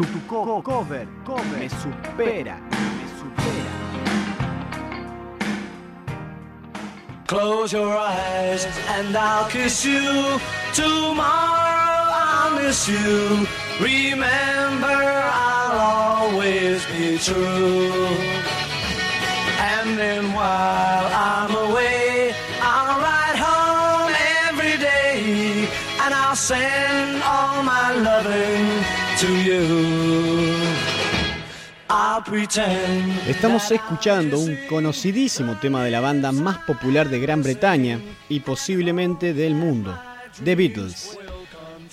Tu, tu co- cover, cover me supera, me supera. Close your eyes and I'll kiss you. Tomorrow I'll miss you. Remember, I'll always be true. And then while I'm away, I'll ride home every day. And I'll send all my loving Estamos escuchando un conocidísimo tema de la banda más popular de Gran Bretaña y posiblemente del mundo, The Beatles.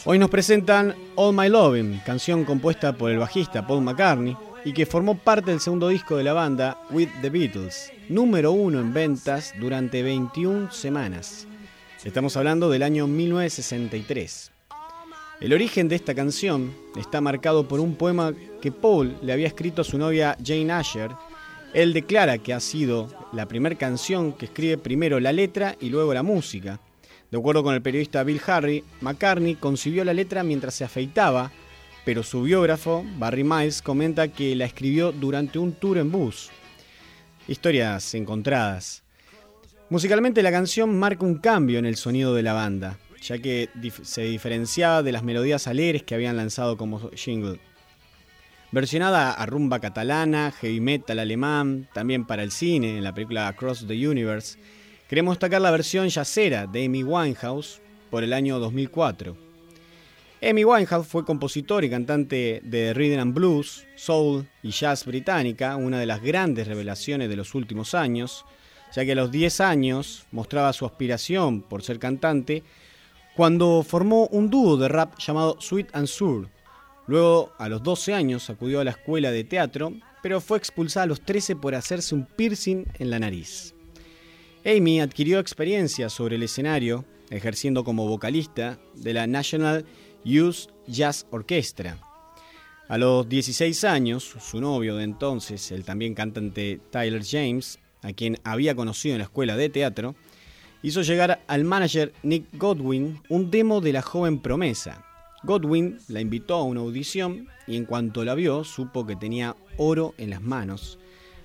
Hoy nos presentan All My Lovin', canción compuesta por el bajista Paul McCartney y que formó parte del segundo disco de la banda With the Beatles, número uno en ventas durante 21 semanas. Estamos hablando del año 1963. El origen de esta canción está marcado por un poema que Paul le había escrito a su novia Jane Asher. Él declara que ha sido la primera canción que escribe primero la letra y luego la música. De acuerdo con el periodista Bill Harry, McCartney concibió la letra mientras se afeitaba, pero su biógrafo, Barry Miles, comenta que la escribió durante un tour en bus. Historias encontradas. Musicalmente la canción marca un cambio en el sonido de la banda, ya que se diferenciaba de las melodías alegres que habían lanzado como jingle. Versionada a rumba catalana, heavy metal alemán, también para el cine, en la película Across the Universe, queremos destacar la versión yacera de Amy Winehouse por el año 2004. Amy Winehouse fue compositor y cantante de rhythm and blues, soul y jazz británica, una de las grandes revelaciones de los últimos años, ya que a los 10 años mostraba su aspiración por ser cantante cuando formó un dúo de rap llamado Sweet and Sour. Luego, a los 12 años, acudió a la escuela de teatro, pero fue expulsada a los 13 por hacerse un piercing en la nariz. Amy adquirió experiencia sobre el escenario, ejerciendo como vocalista de la National Youth Jazz Orchestra. A los 16 años, su novio de entonces, el también cantante Tyler James, a quien había conocido en la escuela de teatro, hizo llegar al manager Nick Godwin un demo de la joven promesa. Godwin la invitó a una audición y en cuanto la vio supo que tenía oro en las manos.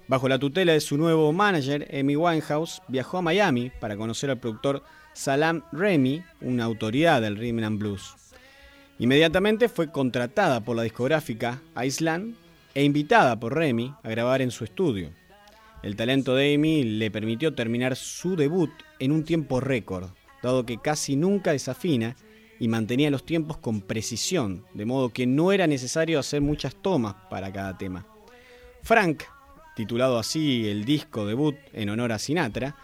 Bajo la tutela de su nuevo manager, Amy Winehouse, viajó a Miami para conocer al productor Salam Remy, una autoridad del rhythm and blues. Inmediatamente fue contratada por la discográfica Island e invitada por Remy a grabar en su estudio. El talento de Amy le permitió terminar su debut en un tiempo récord, dado que casi nunca desafina y mantenía los tiempos con precisión, de modo que no era necesario hacer muchas tomas para cada tema. Frank, titulado así el disco debut en honor a Sinatra,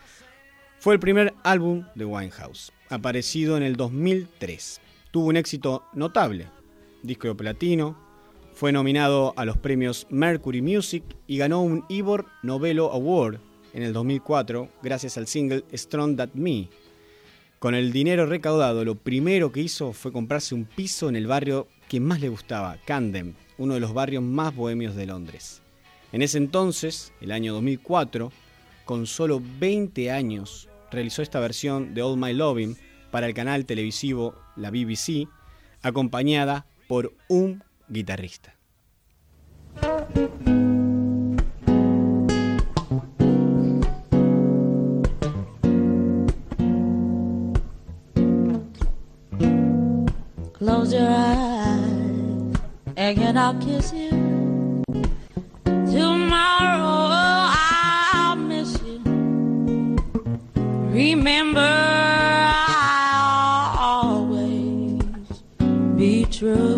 fue el primer álbum de Winehouse, aparecido en el 2003. Tuvo un éxito notable, disco de platino, fue nominado a los premios Mercury Music y ganó un Ivor Novello Award en el 2004 gracias al single Strong That Me. Con el dinero recaudado, lo primero que hizo fue comprarse un piso en el barrio que más le gustaba, Camden, uno de los barrios más bohemios de Londres. En ese entonces, el año 2004, con solo 20 años, realizó esta versión de All My Loving para el canal televisivo la BBC, acompañada por un guitarrista. Close your eyes and I'll kiss you. Tomorrow I'll miss you. Remember, I'll always be true.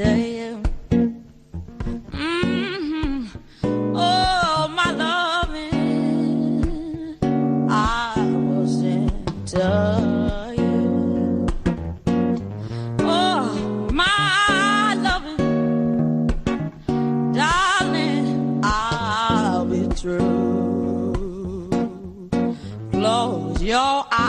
to you. Mm-hmm. Oh, my loving, I will send to you. Oh, my loving, darling, I'll be true. Close your eyes.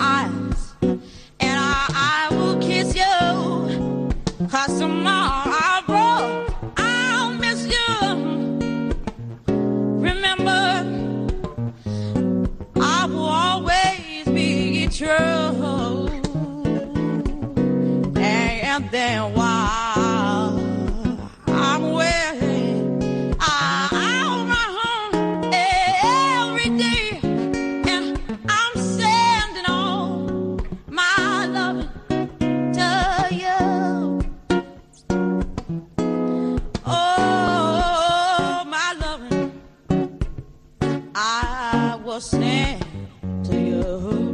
True. And then while I'm waiting, run home every day, and I'm sending all my love to you. Oh, my loving, I will send to you.